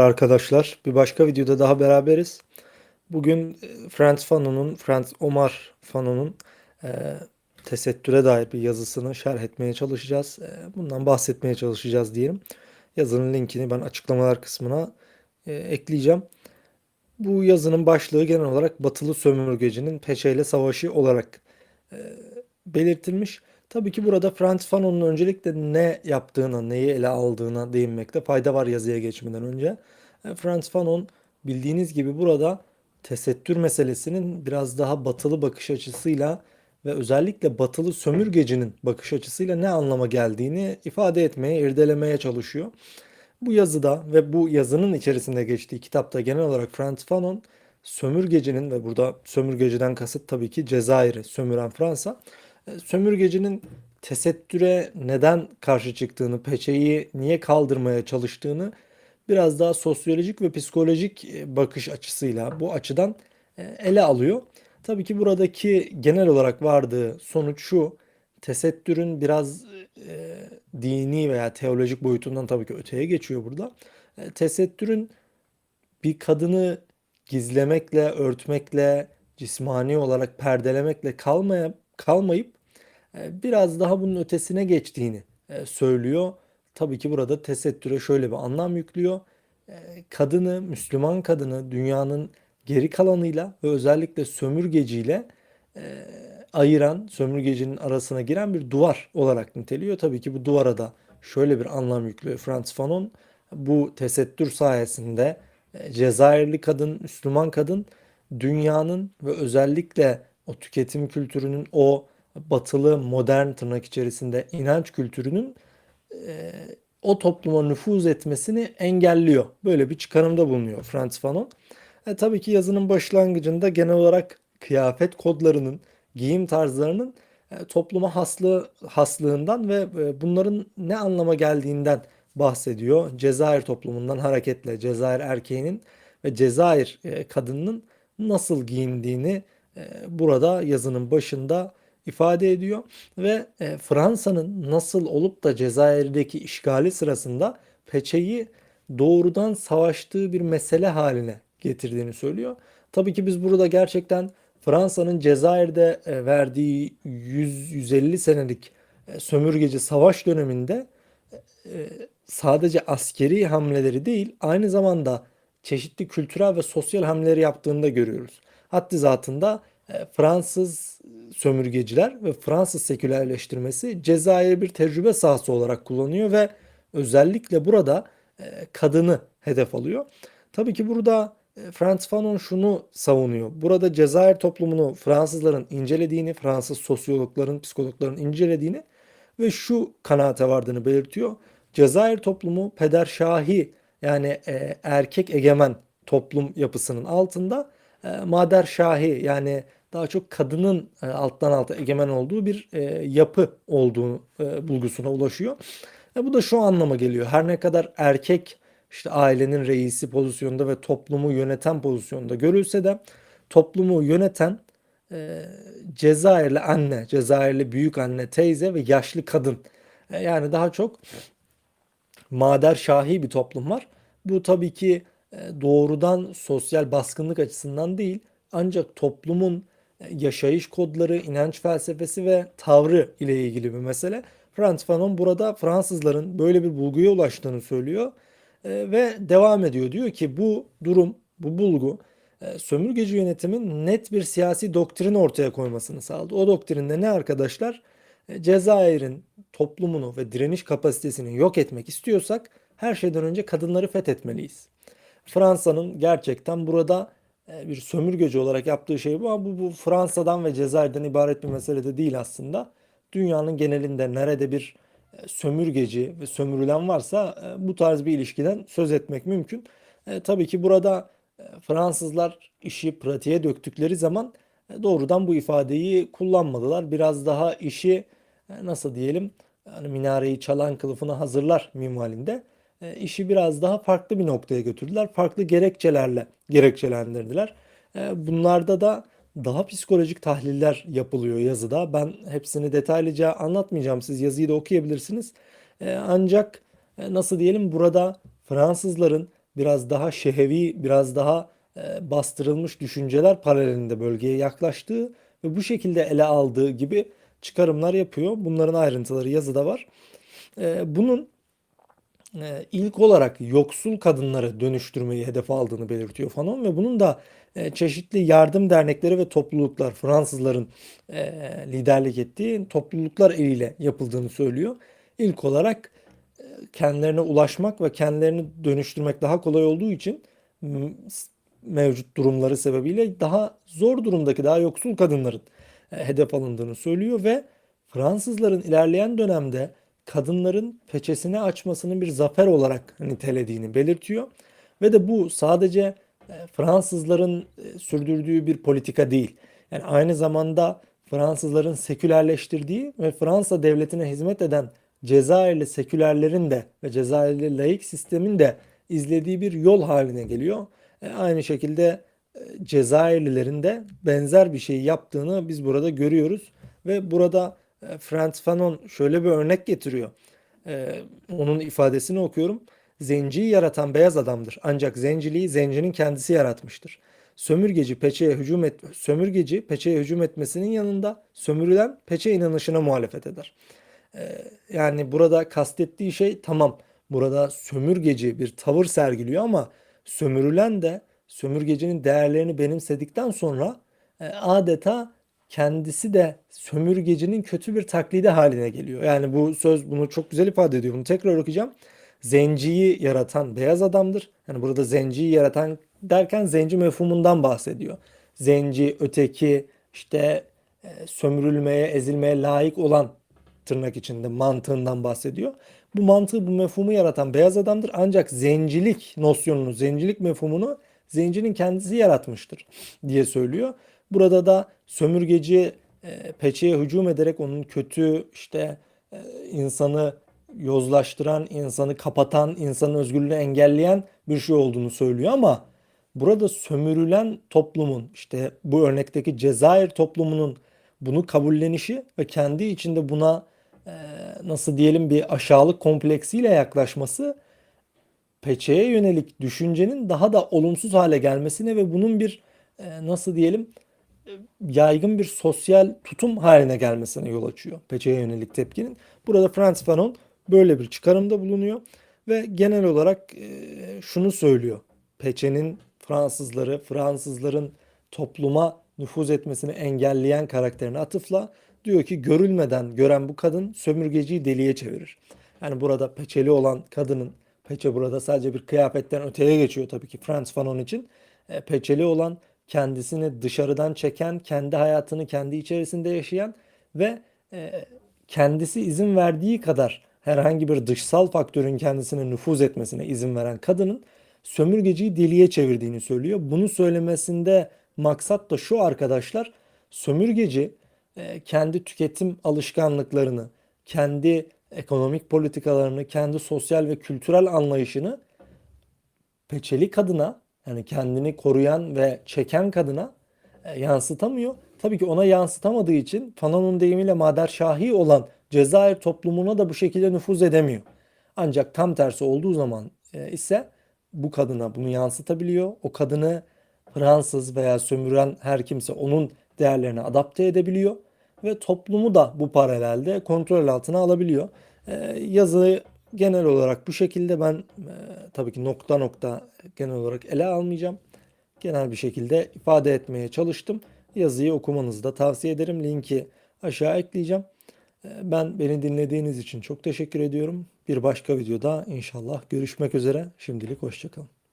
arkadaşlar. Bir başka videoda daha beraberiz. Bugün e, Frans Fanon'un, Frans Omar Fanon'un e, tesettüre dair bir yazısını şerh etmeye çalışacağız. E, bundan bahsetmeye çalışacağız diyelim. Yazının linkini ben açıklamalar kısmına e, ekleyeceğim. Bu yazının başlığı genel olarak Batılı sömürgecinin peçeyle savaşı olarak e, belirtilmiş. Tabii ki burada Frans Fanon'un öncelikle ne yaptığına, neyi ele aldığına değinmekte fayda var yazıya geçmeden önce. E, Frans Fanon bildiğiniz gibi burada tesettür meselesinin biraz daha batılı bakış açısıyla ve özellikle batılı sömürgecinin bakış açısıyla ne anlama geldiğini ifade etmeye, irdelemeye çalışıyor. Bu yazıda ve bu yazının içerisinde geçtiği kitapta genel olarak Frans Fanon sömürgecinin ve burada sömürgeciden kasıt tabii ki Cezayir'i sömüren Fransa sömürgecinin tesettüre neden karşı çıktığını, peçeyi niye kaldırmaya çalıştığını biraz daha sosyolojik ve psikolojik e, bakış açısıyla bu açıdan e, ele alıyor. Tabii ki buradaki genel olarak vardığı sonuç şu. Tesettürün biraz e, dini veya teolojik boyutundan tabii ki öteye geçiyor burada. E, tesettürün bir kadını gizlemekle, örtmekle, cismani olarak perdelemekle kalmaya kalmayıp e, biraz daha bunun ötesine geçtiğini e, söylüyor. Tabii ki burada tesettüre şöyle bir anlam yüklüyor. E, kadını, Müslüman kadını dünyanın geri kalanıyla ve özellikle sömürgeciyle ayıran, sömürgecinin arasına giren bir duvar olarak niteliyor. Tabii ki bu duvara da şöyle bir anlam yüklüyor Frans Fanon. Bu tesettür sayesinde Cezayirli kadın, Müslüman kadın dünyanın ve özellikle o tüketim kültürünün o batılı modern tırnak içerisinde inanç kültürünün e, o topluma nüfuz etmesini engelliyor. Böyle bir çıkarımda bulunuyor Frans Fanon. E, tabii ki yazının başlangıcında genel olarak kıyafet kodlarının, giyim tarzlarının e, topluma haslı haslığından ve e, bunların ne anlama geldiğinden bahsediyor. Cezayir toplumundan hareketle Cezayir erkeğinin ve Cezayir e, kadınının nasıl giyindiğini burada yazının başında ifade ediyor ve e, Fransa'nın nasıl olup da Cezayir'deki işgali sırasında peçeyi doğrudan savaştığı bir mesele haline getirdiğini söylüyor. Tabii ki biz burada gerçekten Fransa'nın Cezayir'de e, verdiği 100-150 senelik e, sömürgeci savaş döneminde e, sadece askeri hamleleri değil aynı zamanda çeşitli kültürel ve sosyal hamleleri yaptığını da görüyoruz. Haddi zatında e, Fransız sömürgeciler ve Fransız sekülerleştirmesi Cezayir bir tecrübe sahası olarak kullanıyor ve özellikle burada e, kadını hedef alıyor. Tabii ki burada e, Frans Fanon şunu savunuyor. Burada Cezayir toplumunu Fransızların incelediğini, Fransız sosyologların, psikologların incelediğini ve şu kanaate vardığını belirtiyor. Cezayir toplumu pederşahi yani e, erkek egemen toplum yapısının altında mader şahi yani daha çok kadının e, alttan alta egemen olduğu bir e, yapı olduğu e, bulgusuna ulaşıyor. E, bu da şu anlama geliyor. Her ne kadar erkek işte ailenin reisi pozisyonda ve toplumu yöneten pozisyonda görülse de toplumu yöneten e, Cezayirli anne, Cezayirli büyük anne, teyze ve yaşlı kadın. E, yani daha çok mader şahi bir toplum var. Bu tabii ki e, doğrudan sosyal baskınlık açısından değil ancak toplumun e, yaşayış kodları, inanç felsefesi ve tavrı ile ilgili bir mesele. Frans Fanon burada Fransızların böyle bir bulguya ulaştığını söylüyor e, ve devam ediyor. Diyor ki bu durum, bu bulgu sömürgeci yönetimin net bir siyasi doktrin ortaya koymasını sağladı. O doktrinde ne arkadaşlar? Cezayir'in toplumunu ve direniş kapasitesini yok etmek istiyorsak her şeyden önce kadınları fethetmeliyiz. Fransa'nın gerçekten burada e, bir sömürgeci olarak yaptığı şey bu ama bu, bu Fransa'dan ve Cezayir'den ibaret bir mesele de değil aslında. Dünyanın genelinde nerede bir e, sömürgeci ve sömürülen varsa e, bu tarz bir ilişkiden söz etmek mümkün. E, tabii ki burada Fransızlar işi pratiğe döktükleri zaman doğrudan bu ifadeyi kullanmadılar. Biraz daha işi nasıl diyelim yani minareyi çalan kılıfına hazırlar minvalinde işi biraz daha farklı bir noktaya götürdüler. Farklı gerekçelerle gerekçelendirdiler. E, bunlarda da daha psikolojik tahliller yapılıyor yazıda. Ben hepsini detaylıca anlatmayacağım. Siz yazıyı da okuyabilirsiniz. E, ancak nasıl diyelim burada Fransızların biraz daha şehevi, biraz daha e, bastırılmış düşünceler paralelinde bölgeye yaklaştığı ve bu şekilde ele aldığı gibi çıkarımlar yapıyor. Bunların ayrıntıları yazıda var. E, bunun e, ilk olarak yoksul kadınları dönüştürmeyi hedef aldığını belirtiyor Fanon ve bunun da e, çeşitli yardım dernekleri ve topluluklar Fransızların e, liderlik ettiği topluluklar eliyle yapıldığını söylüyor. İlk olarak e, kendilerine ulaşmak ve kendilerini dönüştürmek daha kolay olduğu için mevcut durumları sebebiyle daha zor durumdaki daha yoksul kadınların e, hedef alındığını söylüyor ve Fransızların ilerleyen dönemde kadınların peçesini açmasının bir zafer olarak nitelediğini belirtiyor. Ve de bu sadece e, Fransızların e, sürdürdüğü bir politika değil. Yani aynı zamanda Fransızların sekülerleştirdiği ve Fransa devletine hizmet eden Cezayirli sekülerlerin de ve Cezayirli laik sistemin de izlediği bir yol haline geliyor. E, aynı şekilde e, Cezayirlilerin de benzer bir şey yaptığını biz burada görüyoruz. Ve burada Frantz Fanon şöyle bir örnek getiriyor. E, onun ifadesini okuyorum. Zenciyi yaratan beyaz adamdır. Ancak zenciliği zencinin kendisi yaratmıştır. Sömürgeci peçeye hücum et sömürgeci peçeye hücum etmesinin yanında sömürülen peçe inanışına muhalefet eder. E, yani burada kastettiği şey tamam. Burada sömürgeci bir tavır sergiliyor ama sömürülen de sömürgecinin değerlerini benimsedikten sonra e, adeta kendisi de sömürgecinin kötü bir taklidi haline geliyor. Yani bu söz bunu çok güzel ifade ediyor. Bunu tekrar okuyacağım. Zenciyi yaratan beyaz adamdır. Yani burada zenciyi yaratan derken zenci mefhumundan bahsediyor. Zenci, öteki, işte e, sömürülmeye, ezilmeye layık olan tırnak içinde mantığından bahsediyor. Bu mantığı, bu mefhumu yaratan beyaz adamdır. Ancak zencilik nosyonunu, zencilik mefhumunu zencinin kendisi yaratmıştır diye söylüyor. Burada da sömürgeci e, peçeye hücum ederek onun kötü işte e, insanı yozlaştıran, insanı kapatan, insanın özgürlüğünü engelleyen bir şey olduğunu söylüyor ama burada sömürülen toplumun işte bu örnekteki Cezayir toplumunun bunu kabullenişi ve kendi içinde buna e, nasıl diyelim bir aşağılık kompleksiyle yaklaşması peçeye yönelik düşüncenin daha da olumsuz hale gelmesine ve bunun bir nasıl diyelim yaygın bir sosyal tutum haline gelmesine yol açıyor peçeye yönelik tepkinin. Burada Frantz Fanon böyle bir çıkarımda bulunuyor ve genel olarak e, şunu söylüyor. Peçenin Fransızları, Fransızların topluma nüfuz etmesini engelleyen karakterine atıfla diyor ki görülmeden gören bu kadın sömürgeciyi deliye çevirir. Yani burada peçeli olan kadının Peçe burada sadece bir kıyafetten öteye geçiyor tabii ki Frans Fanon için. E, peçeli olan kendisini dışarıdan çeken, kendi hayatını kendi içerisinde yaşayan ve e, kendisi izin verdiği kadar herhangi bir dışsal faktörün kendisine nüfuz etmesine izin veren kadının sömürgeciyi deliye çevirdiğini söylüyor. Bunu söylemesinde maksat da şu arkadaşlar sömürgeci e, kendi tüketim alışkanlıklarını, kendi ekonomik politikalarını, kendi sosyal ve kültürel anlayışını peçeli kadına yani kendini koruyan ve çeken kadına e, yansıtamıyor. Tabii ki ona yansıtamadığı için Fanon'un deyimiyle Mader Şahi olan Cezayir toplumuna da bu şekilde nüfuz edemiyor. Ancak tam tersi olduğu zaman e, ise bu kadına bunu yansıtabiliyor. O kadını Fransız veya sömüren her kimse onun değerlerine adapte edebiliyor ve toplumu da bu paralelde kontrol altına alabiliyor. Ee, yazıyı genel olarak bu şekilde ben e, tabii ki nokta nokta genel olarak ele almayacağım. Genel bir şekilde ifade etmeye çalıştım. Yazıyı okumanızı da tavsiye ederim. Linki aşağı ekleyeceğim. Ee, ben beni dinlediğiniz için çok teşekkür ediyorum. Bir başka videoda inşallah görüşmek üzere. Şimdilik hoşçakalın.